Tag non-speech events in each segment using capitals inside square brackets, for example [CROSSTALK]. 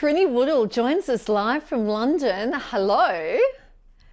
Trinny Woodall joins us live from London. Hello.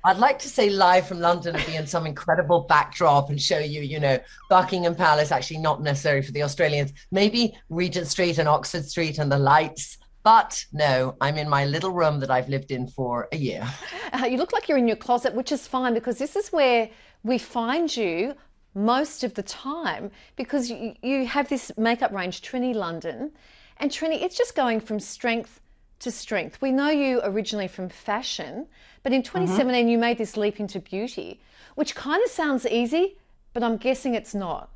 I'd like to say live from London and be in some incredible backdrop and show you, you know, Buckingham Palace, actually not necessary for the Australians, maybe Regent Street and Oxford Street and the lights. But no, I'm in my little room that I've lived in for a year. Uh, you look like you're in your closet, which is fine because this is where we find you most of the time because you, you have this makeup range, Trinny London. And Trinny, it's just going from strength to strength. We know you originally from fashion, but in 2017 Mm-hmm. you made this leap into beauty, which kind of sounds easy, but I'm guessing it's not.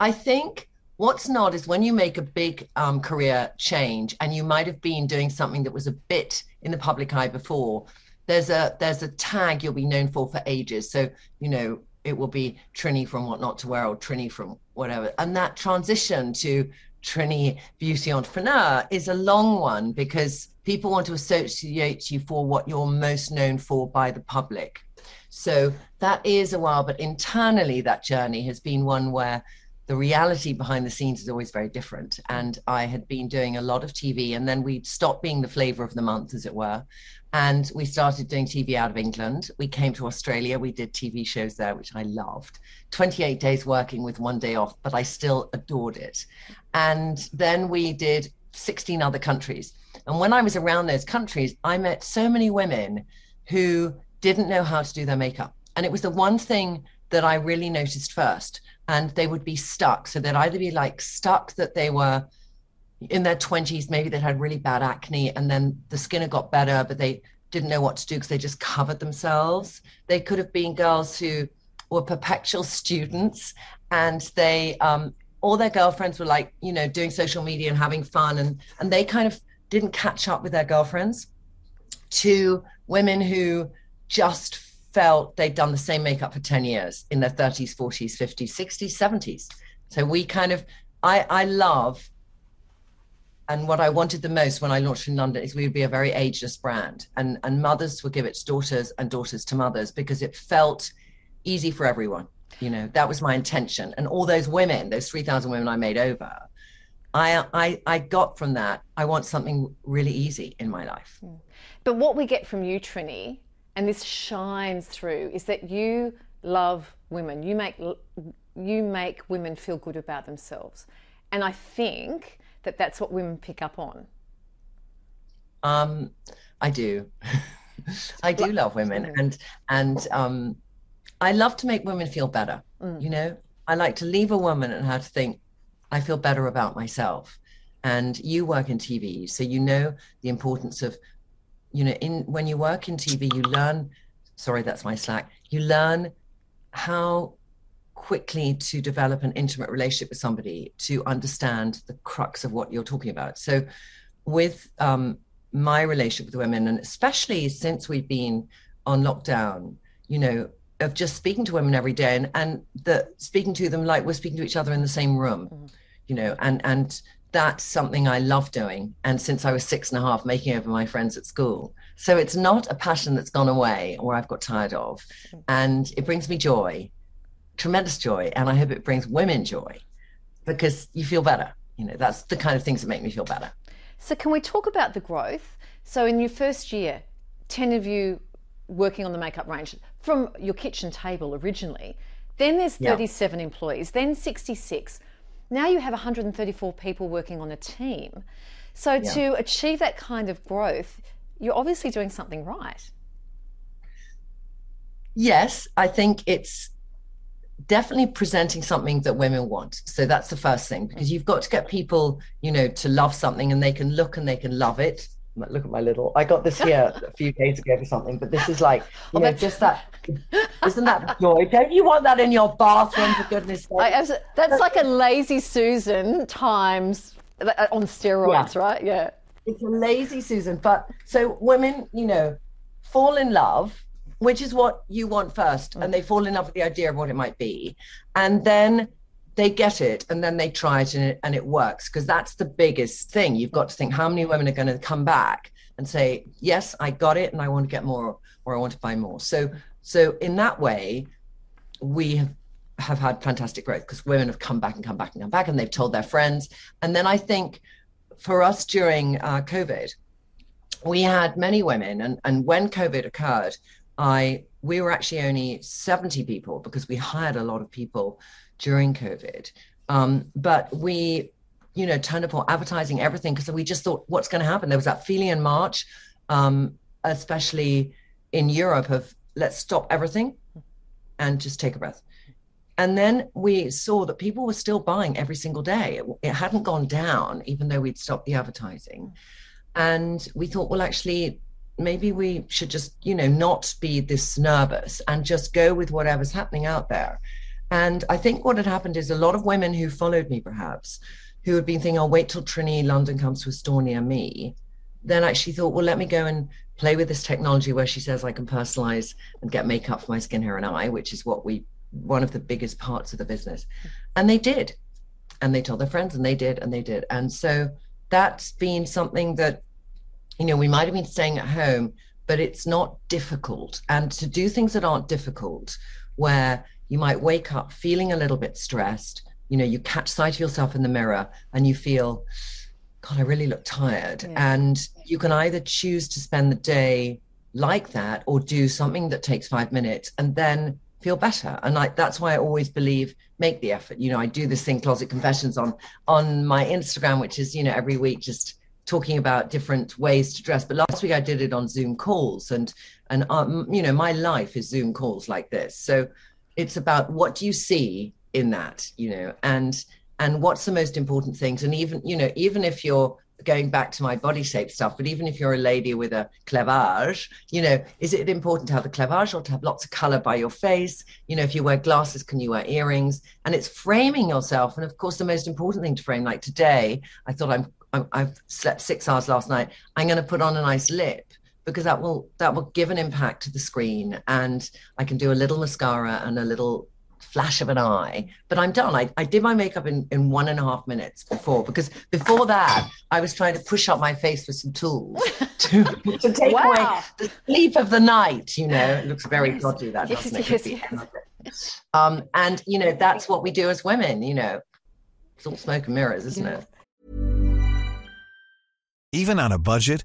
I think what's not is when you make a big um, career change and you might have been doing something that was a bit in the public eye before. There's a there's a tag you'll be known for for ages. So you know it will be Trinny from What Not to Wear or Trinny from whatever. And that transition to Trinny Beauty Entrepreneur is a long one because people want to associate you for what you're most known for by the public. So that is a while, but internally, that journey has been one where the reality behind the scenes is always very different. And I had been doing a lot of TV, and then we stopped being the flavor of the month, as it were. And we started doing TV out of England. We came to Australia. We did TV shows there, which I loved. 28 days working with one day off, but I still adored it. And then we did 16 other countries. And when I was around those countries, I met so many women who didn't know how to do their makeup. And it was the one thing that I really noticed first. And they would be stuck. So they'd either be like stuck that they were in their 20s, maybe they'd had really bad acne and then the skin had got better, but they didn't know what to do because they just covered themselves. They could have been girls who were perpetual students and they, um, all their girlfriends were like, you know, doing social media and having fun and, and they kind of didn't catch up with their girlfriends to women who just felt they'd done the same makeup for 10 years in their 30s 40s 50s 60s 70s so we kind of i i love and what i wanted the most when i launched in london is we would be a very ageless brand and and mothers would give it to daughters and daughters to mothers because it felt easy for everyone you know that was my intention and all those women those 3000 women i made over I, I I got from that. I want something really easy in my life. Hmm. But what we get from you, Trinny, and this shines through, is that you love women. You make you make women feel good about themselves, and I think that that's what women pick up on. Um, I do. [LAUGHS] I do love women, and and um, I love to make women feel better. You know, I like to leave a woman and her to think, I feel better about myself. And you work in TV, so you know the importance of, you know, in when you work in TV, you learn. Sorry, that's my slack. You learn how quickly to develop an intimate relationship with somebody to understand the crux of what you're talking about. So, with um, my relationship with women, and especially since we've been on lockdown, you know, of just speaking to women every day and, and the speaking to them like we're speaking to each other in the same room, you know, and and that's something I love doing. And since I was six and a half, making over my friends at school. So it's not a passion that's gone away or I've got tired of. And it brings me joy, tremendous joy. And I hope it brings women joy because you feel better. You know, that's the kind of things that make me feel better. So, can we talk about the growth? So, in your first year, 10 of you working on the makeup range from your kitchen table originally. Then there's Yeah. 37 employees, then 66. Now you have 134 people working on a team. So, to achieve that kind of growth, you're obviously doing something right. Yes, I think it's definitely presenting something that women want. So that's the first thing because you've got to get people, you know, to love something and they can look and they can love it. Look at my little. I got this here [LAUGHS] a few days ago for something, but this is like, [LAUGHS] you know, just that. [LAUGHS] Isn't that joy? Don't you want that in your bathroom? For goodness' sake. I, as- that's like a lazy Susan times uh, on steroids, Yeah. right? Yeah. it's a lazy Susan. But so women, you know, fall in love, which is what you want first, and they fall in love with the idea of what it might be, and then they get it and then they try it and it, and it works because that's the biggest thing. You've got to think how many women are going to come back and say yes i got it and i want to get more or i want to buy more. So so in that way we have, have had fantastic growth because women have come back and come back and come back and they've told their friends. And then i think for us during uh, covid we had many women and and when covid occurred i we were actually only 70 people because we hired a lot of people during COVID. Um, but we, you know, turned up for advertising everything because we just thought, what's going to happen? There was that feeling in March, um, especially in Europe, of let's stop everything and just take a breath. And then we saw that people were still buying every single day. It, it hadn't gone down, even though we'd stopped the advertising. And we thought, well, actually, maybe we should just, you know, not be this nervous and just go with whatever's happening out there. And I think what had happened is a lot of women who followed me, perhaps, who had been thinking, I'll wait till Trinny London comes to a store near me, then actually thought, well, let me go and play with this technology where she says I can personalize and get makeup for my skin, hair, and eye, which is what we, one of the biggest parts of the business. And they did. And they told their friends, and they did, and they did. And so that's been something that, you know, we might have been staying at home, but it's not difficult. And to do things that aren't difficult, where you might wake up feeling a little bit stressed. You know, you catch sight of yourself in the mirror and you feel, God, I really look tired. Yeah. And you can either choose to spend the day like that or do something that takes five minutes and then feel better. And I, that's why I always believe make the effort. You know, I do this thing, Closet Confessions, on on my Instagram, which is, you know, every week just talking about different ways to dress. But last week I did it on Zoom calls and and um, you know, my life is Zoom calls like this. So it's about what do you see in that you know and and what's the most important things? And even you know even if you're going back to my body shape stuff but even if you're a lady with a cleavage you know is it important to have the cleavage or to have lots of color by your face? You know if you wear glasses can you wear earrings? And it's framing yourself. And of course the most important thing to frame like today i thought i'm, i have slept six hours last night. I'm going to put on a nice lip because that will that will give an impact to the screen and I can do a little mascara and a little flash of an eye but i'm done I, I did my makeup in, in one and a half minutes before because before that i was trying to push up my face with some tools [LAUGHS] to, to take wow. away the sleep of the night you know it looks very yes. dodgy that doesn't yes, it yes. um and you know that's what we do as women you know it's all smoke and mirrors isn't yeah. it even on a budget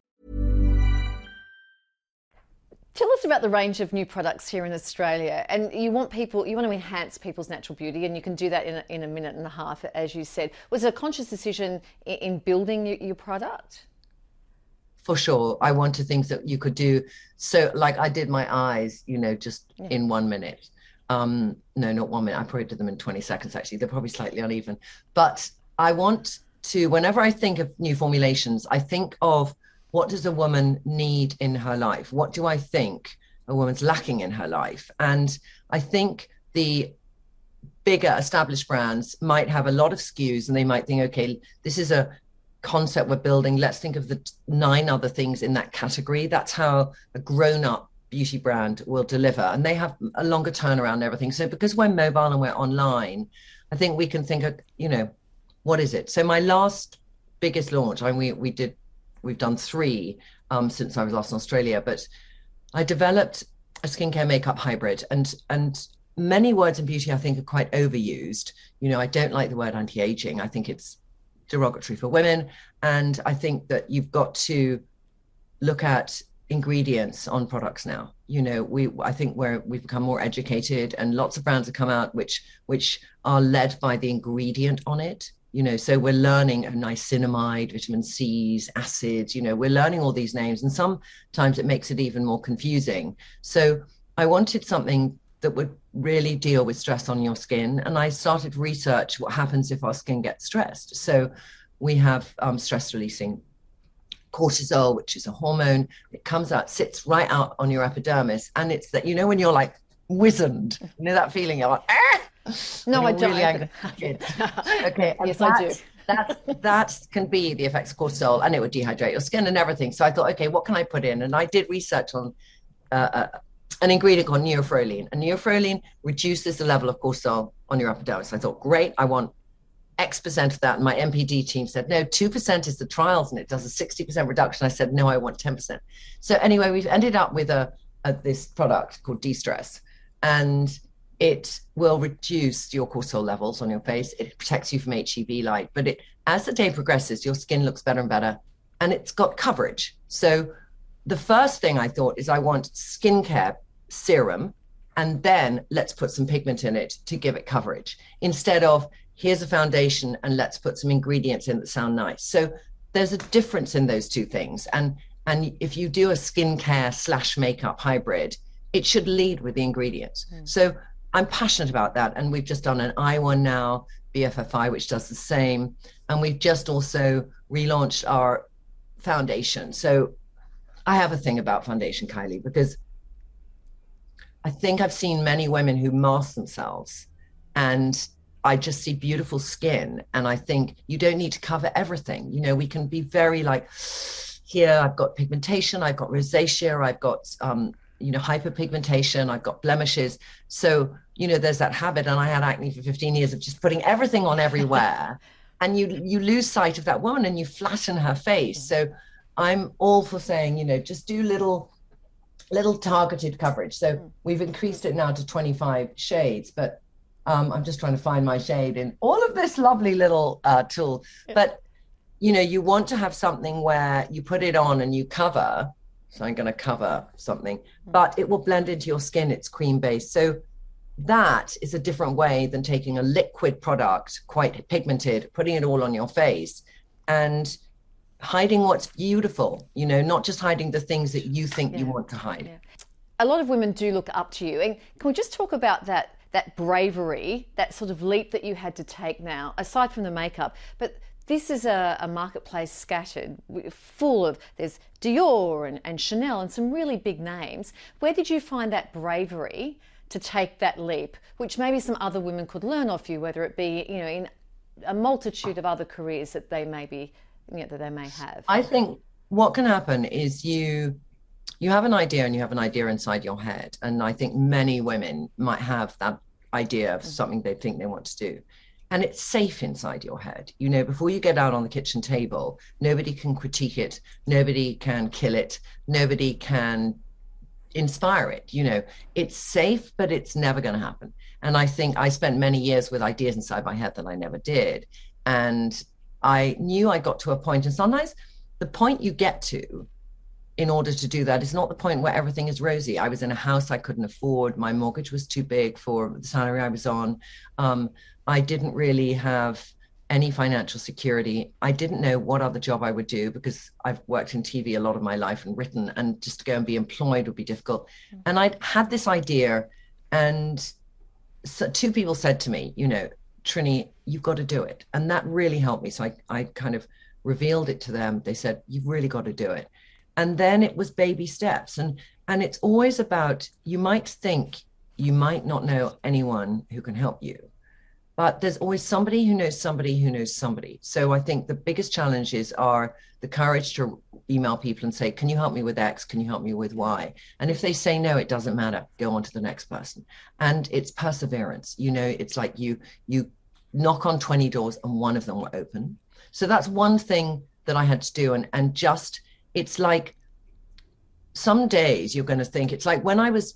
Tell us about the range of new products here in Australia. And you want people, you want to enhance people's natural beauty, and you can do that in a, in a minute and a half, as you said. Was it a conscious decision in, in building your, your product? For sure. I wanted things that you could do. So, like I did my eyes, you know, just yeah. in one minute. Um, no, not one minute. I probably did them in 20 seconds, actually. They're probably slightly uneven. But I want to, whenever I think of new formulations, I think of what does a woman need in her life? What do I think a woman's lacking in her life? And I think the bigger established brands might have a lot of SKUs and they might think, okay, this is a concept we're building. Let's think of the nine other things in that category. That's how a grown up beauty brand will deliver. And they have a longer turnaround and everything. So because we're mobile and we're online, I think we can think of, you know, what is it? So my last biggest launch, I mean, we, we did we've done three um, since I was last in Australia. But I developed a skincare makeup hybrid, and and many words in beauty I think are quite overused. You know, I don't like the word anti-aging. I think it's derogatory for women, and I think that you've got to look at ingredients on products now you know we i think we're we've become more educated and lots of brands have come out which which are led by the ingredient on it you know so we're learning niacinamide vitamin c's acids you know we're learning all these names and sometimes it makes it even more confusing so i wanted something that would really deal with stress on your skin and i started research what happens if our skin gets stressed so we have um, stress releasing cortisol which is a hormone it comes out sits right out on your epidermis and it's that you know when you're like wizened you know that feeling you're like! No, I don't. Really [LAUGHS] okay. yes, that, I do. that that can be the effects of cortisol, and it would dehydrate your skin and everything. So I thought, okay, what can I put in? And I did research on uh, uh, an ingredient called neurophroline. And neurophroline reduces the level of cortisol on your epidermis. I thought, great, I want X percent of that. And my NPD team said, no, 2% is the trials and it does a 60% reduction. I said, no, I want 10%. So anyway, we've ended up with a, a this product called De-Stress. And it will reduce your cortisol levels on your face. It protects you from HEV light, but it as the day progresses, your skin looks better and better, and it's got coverage. So the first thing I thought is I want skincare serum, and then let's put some pigment in it to give it coverage instead of here's a foundation and let's put some ingredients in that sound nice. So there's a difference in those two things, and and if you do a skincare slash makeup hybrid, it should lead with the ingredients. Mm. So I'm passionate about that. And we've just done an eye one now, BFFI, which does the same. And we've just also relaunched our foundation. So I have a thing about foundation, Kylie, because I think I've seen many women who mask themselves and I just see beautiful skin. And I think you don't need to cover everything. You know, we can be very like, here I've got pigmentation, I've got rosacea, I've got um, you know hyperpigmentation i've got blemishes. So you know there's that habit and i had acne for 15 years of just putting everything on everywhere. [LAUGHS] And you you lose sight of that woman and you flatten her face. So i'm all for saying you know just do little little targeted coverage. So mm. we've increased it now to 25 shades but um, i'm just trying to find my shade in all of this lovely little uh, tool. But you know you want to have something where you put it on and you cover so I'm going to cover something, but it will blend into your skin. It's cream based. So that is a different way than taking a liquid product, quite pigmented, putting it all on your face and hiding what's beautiful, you know, not just hiding the things that you think yeah. you want to hide. Yeah. A lot of women do look up to you. And can we just talk about that? That bravery, that sort of leap that you had to take now, aside from the makeup, but this is a, a, marketplace scattered, full of, there's Dior and, and Chanel and some really big names. Where did you find that bravery to take that leap, which maybe some other women could learn off you, whether it be, you know, in a multitude of other careers that they may be, you know, that they may have? I think what can happen is you you have an idea and you have an idea inside your head and i think many women might have that idea of mm. something they think they want to do and it's safe inside your head. You know, before you get out on the kitchen table, nobody can critique it, nobody can kill it, nobody can inspire it. You know, it's safe, but it's never going to happen. And I think I spent many years with ideas inside my head that I never did. And I knew I got to a point, and sometimes the point you get to in order to do that. It's not the point where everything is rosy. I was in a house I couldn't afford. My mortgage was too big for the salary I was on. Um, I didn't really have any financial security. I didn't know what other job I would do because I've worked in TV a lot of my life and written, and just to go and be employed would be difficult. Mm. And I had this idea, and so two people said to me, you know, Trinny, you've got to do it. And that really helped me. So I, I kind of revealed it to them. They said, you've really got to do it. And then it was baby steps. And and it's always about you might think you might not know anyone who can help you but there's always somebody who knows somebody who knows somebody. So I think the biggest challenges are the courage to email people and say, Can you help me with X? Can you help me with Y? And if they say no, it doesn't matter. Go on to the next person. And it's perseverance. You know, it's like you you knock on 20 doors and one of them will open. So that's one thing that I had to do. And and just it's like some days you're going to think it's like when I was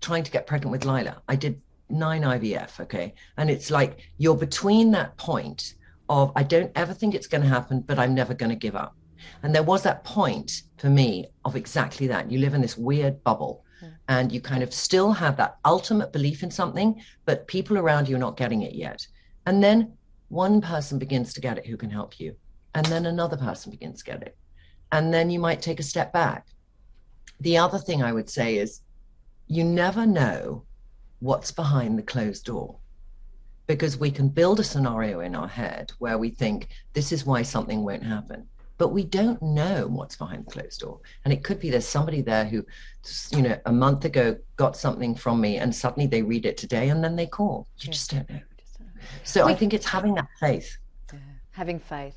trying to get pregnant with Lyla, I did nine IVF, okay? And it's like you're between that point of I don't ever think it's going to happen, but I'm never going to give up. And there was that point for me of exactly that. You live in this weird bubble mm. and you kind of still have that ultimate belief in something, but people around you are not getting it yet. And then one person begins to get it who can help you, and then another person begins to get it. And then you might take a step back. The other thing I would say is you never know what's behind the closed door because we can build a scenario in our head where we think this is why something won't happen but we don't know what's behind the closed door and it could be there's somebody there who you know a month ago got something from me and suddenly they read it today and then they call you just don't know so i think it's having that faith yeah. having faith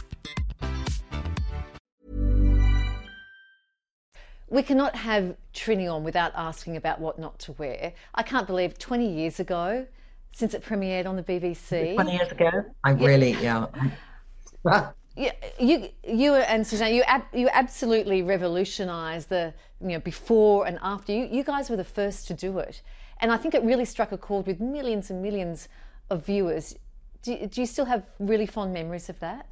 we cannot have Trinny on without asking about what not to wear. I can't believe 20 years ago, since it premiered on the BBC. 20 years ago? I yeah. really, yeah. [LAUGHS] yeah, you, you and Suzanne, you, ab, you absolutely revolutionised the, you know, before and after. You, you guys were the first to do it. And I think it really struck a chord with millions and millions of viewers. Do, do you still have really fond memories of that?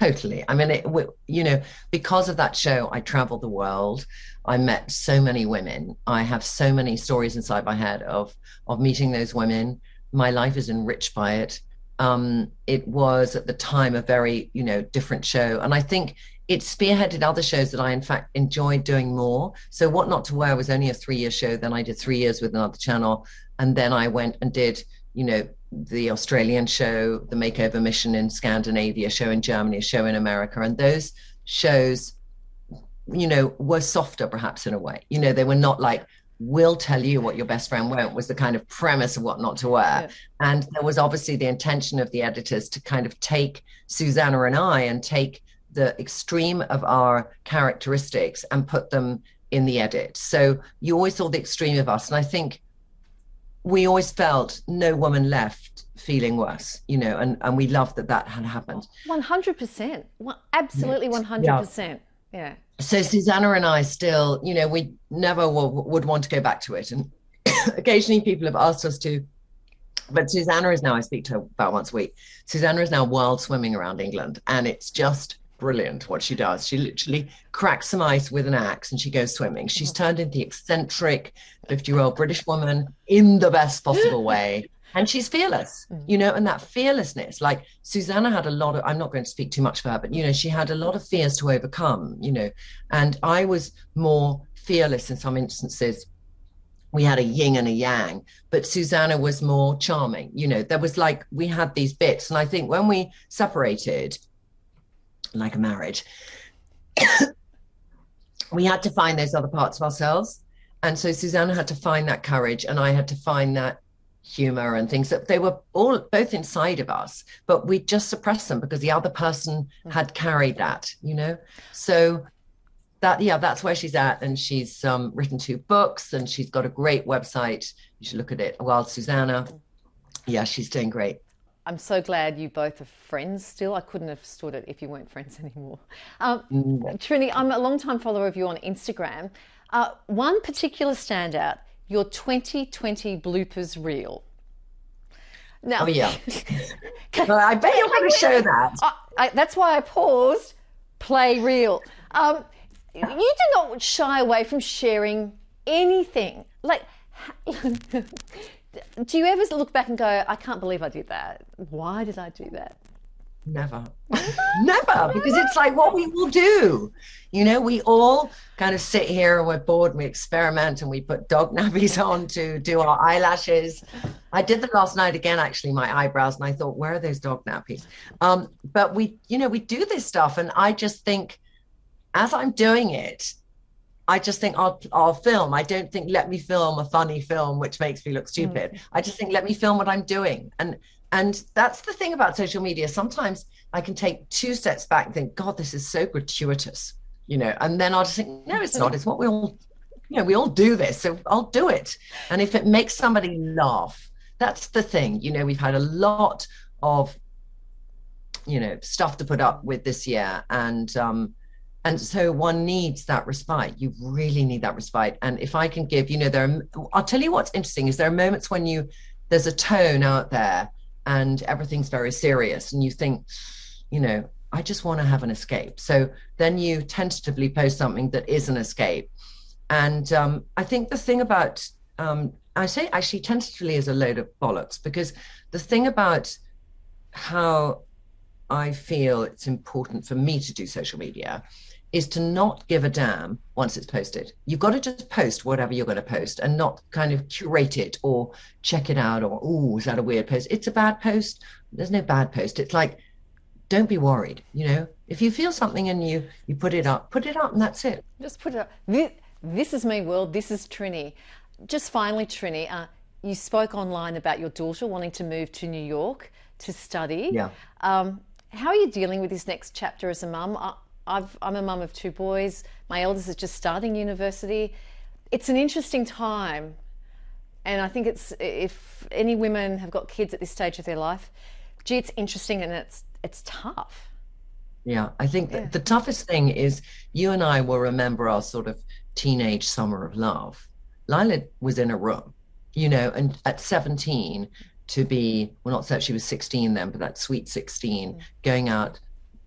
Totally. I mean, it, you know, because of that show, I traveled the world. I met so many women. I have so many stories inside my head of of meeting those women. My life is enriched by it. Um, it was at the time a very, you know, different show, and I think it spearheaded other shows that I, in fact, enjoyed doing more. So, What Not to Wear was only a three year show. Then I did three years with another channel, and then I went and did, you know, the Australian show, the Makeover Mission in Scandinavia, show in Germany, a show in America, and those shows, you know, were softer perhaps in a way. You know, they were not like we'll tell you what your best friend won't was the kind of premise of what not to wear. Yeah. And there was obviously the intention of the editors to kind of take Susannah and I and take the extreme of our characteristics and put them in the edit. So you always saw the extreme of us. And I think we always felt no woman left feeling worse, you know, and, and we loved that that had happened. 100%. Absolutely 100%. Yeah. So Susannah and I still, you know, we never w- would want to go back to it. And [COUGHS] occasionally people have asked us to, but Susannah is now, I speak to her about once a week. Susannah is now wild swimming around England and it's just brilliant what she does. She literally cracks some ice with an axe and she goes swimming. She's turned into the eccentric 50 year old British woman in the best possible way. And she's fearless, mm. you know, and that fearlessness, like Susannah had a lot of, I'm not going to speak too much for her, but, you know, she had a lot of fears to overcome, you know, and I was more fearless in some instances we had a yin and a yang, but Susannah was more charming. You know, there was like we had these bits. And I think when we separated, like a marriage, [COUGHS] we had to find those other parts of ourselves. And so Susannah had to find that courage, and I had to find that humor and things that they were all both inside of us, but we just suppressed them because the other person mm. had carried that, you know? So that yeah, that's where she's at. And she's um, written two books and she's got a great website. You should look at it. Wild Susannah. Yeah, she's doing great. I'm so glad you both are friends still. I couldn't have stood it if you weren't friends [LAUGHS] anymore. Um, mm. Trinny, I'm a long time follower of you on Instagram. Uh, one particular standout, your 2020 bloopers reel. Now, oh, yeah. [LAUGHS] [LAUGHS] well, I bet you're going to show that. I, I, that's why I paused. Play real. Um, you do not shy away from sharing anything. Like, do you ever look back and go, I can't believe I did that? Why did I do that? Never. [LAUGHS] Never. Because it's like what we will do. You know, we all kind of sit here and we're bored and we experiment and we put dog [LAUGHS] nappies on to do our eyelashes. I did that last night again, actually, my eyebrows, and I thought, where are those dog nappies? Um, but we, you know, we do this stuff. And I just think as I'm doing it, I just think I'll, I'll film. I don't think let me film a funny film which makes me look stupid. Mm. I just think let me film what I'm doing. And and that's the thing about social media. Sometimes I can take two steps back and think, God, this is so gratuitous, you know, and then I'll just think, no, it's not. It's what we all, you know, we all do this. So I'll do it. And if it makes somebody laugh, that's the thing. You know, we've had a lot of, you know, stuff to put up with this year, and um, and so one needs that respite. You really need that respite. And if I can give, you know, there, are, I'll tell you what's interesting is there are moments when you there's a tone out there and everything's very serious, and you think, you know, I just want to have an escape. So then you tentatively post something that is an escape. And um, I think the thing about, um, I say actually tentatively is a load of bollocks because the thing about how I feel it's important for me to do social media is to not give a damn once it's posted. You've got to just post whatever you're going to post and not kind of curate it or check it out or, oh, is that a weird post? It's a bad post. There's no bad post. It's like, don't be worried. You know, if you feel something and you you put it up, put it up, and that's it. Just put it up. This, this is me, world. This is Trinny. Just finally, Trinny, uh, you spoke online about your daughter wanting to move to New York to study. Yeah. Um, how are you dealing with this next chapter as a mum? I, am a mum of two boys. My eldest is just starting university. It's an interesting time, and I think it's if any women have got kids at this stage of their life, gee, it's interesting and it's it's tough. Yeah, I think yeah. the toughest thing is you and I will remember our sort of teenage summer of love. Lyla was in a room, you know, and at 17 to be, well, not that she was 16 then, but that sweet 16, mm. going out,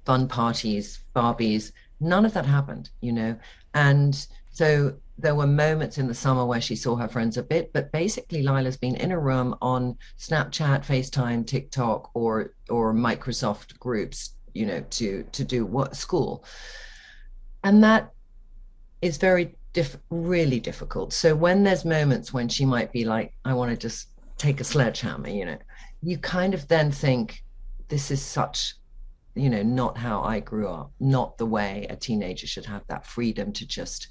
fun parties, Barbies, none of that happened, you know. And so there were moments in the summer where she saw her friends a bit, but basically Lyla's been in a room on Snapchat, FaceTime, TikTok, or or Microsoft groups, you know, to to do what school, and that is very diff- really difficult. So when there's moments when she might be like, I want to just take a sledgehammer, you know, you kind of then think, this is such you know not how i grew up not the way a teenager should have that freedom to just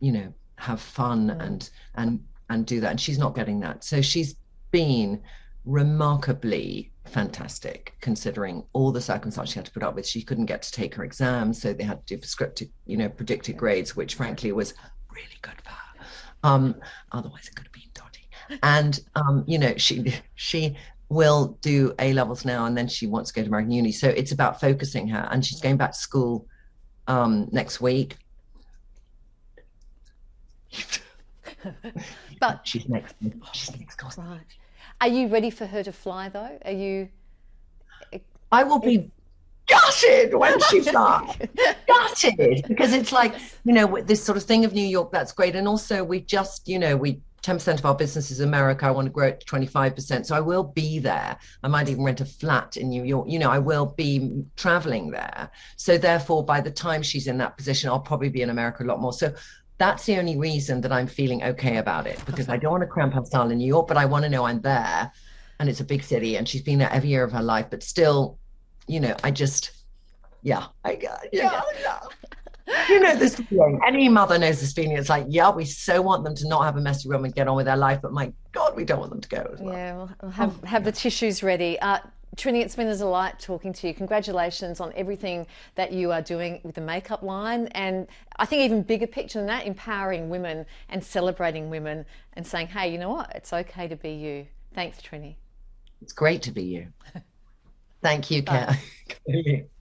you know have fun and and and do that. And she's not getting that. So she's been remarkably fantastic considering all the circumstances she had to put up with. She couldn't get to take her exams so they had to do prescriptive you know predicted grades which frankly was really good for her. Um otherwise it could have been dodgy and um you know she [LAUGHS] she will do a levels now and then she wants to go to american uni so it's about focusing her and she's going back to school um next week [LAUGHS] but she's next. She's next. Right. Are you ready for her to fly though? Are you? I will be gutted when she flies. [LAUGHS] gutted because it's like you know this sort of thing of New York. That's great, and also we just you know we 10% of our business is America. I want to grow it to 25%. So I will be there. I might even rent a flat in New York. You know, I will be traveling there. So therefore, by the time she's in that position, I'll probably be in America a lot more. So that's the only reason that I'm feeling okay about it because I don't want to cramp her style in New York, but I want to know I'm there and it's a big city and she's been there every year of her life. But still, you know, I just, yeah, I, yeah, yeah. You know this [LAUGHS] feeling. Any mother knows this feeling. It's like, yeah, we so want them to not have a messy room and get on with their life, but my God, we don't want them to go as well. Yeah, we'll have, have the tissues ready. Uh, Trinny, it's been a delight talking to you. Congratulations on everything that you are doing with the makeup line. And I think even bigger picture than that, empowering women and celebrating women and saying, hey, you know what? It's okay to be you. Thanks, Trinny. It's great to be you. [LAUGHS] Thank you, Kat. [LAUGHS]